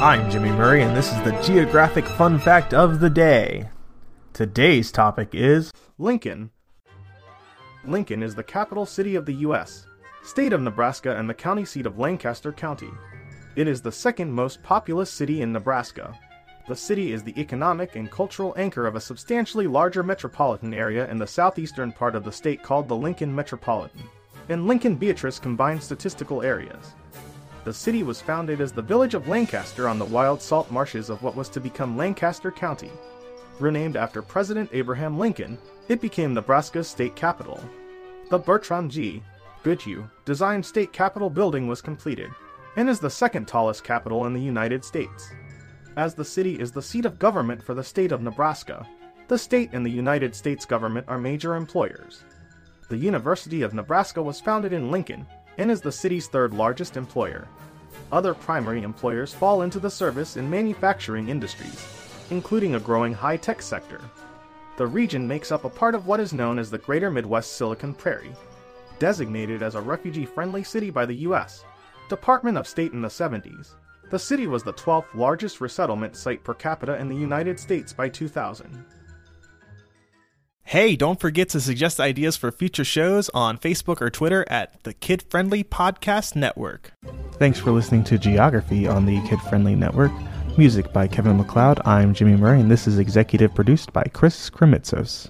I'm Jimmy Murray, and this is the Geographic Fun Fact of the Day. Today's topic is Lincoln. Lincoln is the capital city of the U.S., state of Nebraska, and the county seat of Lancaster County. It is the second most populous city in Nebraska. The city is the economic and cultural anchor of a substantially larger metropolitan area in the southeastern part of the state called the Lincoln Metropolitan, and Lincoln Beatrice combined statistical areas. The city was founded as the village of Lancaster on the wild salt marshes of what was to become Lancaster County. Renamed after President Abraham Lincoln, it became Nebraska's state capital. The Bertram G. Goodhue designed state capitol building was completed, and is the second tallest capitol in the United States. As the city is the seat of government for the state of Nebraska, the state and the United States government are major employers. The University of Nebraska was founded in Lincoln and is the city's third largest employer. Other primary employers fall into the service and manufacturing industries, including a growing high tech sector. The region makes up a part of what is known as the Greater Midwest Silicon Prairie. Designated as a refugee friendly city by the U.S. Department of State in the 70s, the city was the 12th largest resettlement site per capita in the United States by 2000. Hey, don't forget to suggest ideas for future shows on Facebook or Twitter at the Kid Friendly Podcast Network. Thanks for listening to Geography on the Kid Friendly Network. Music by Kevin MacLeod. I'm Jimmy Murray, and this is executive produced by Chris Kremitzos.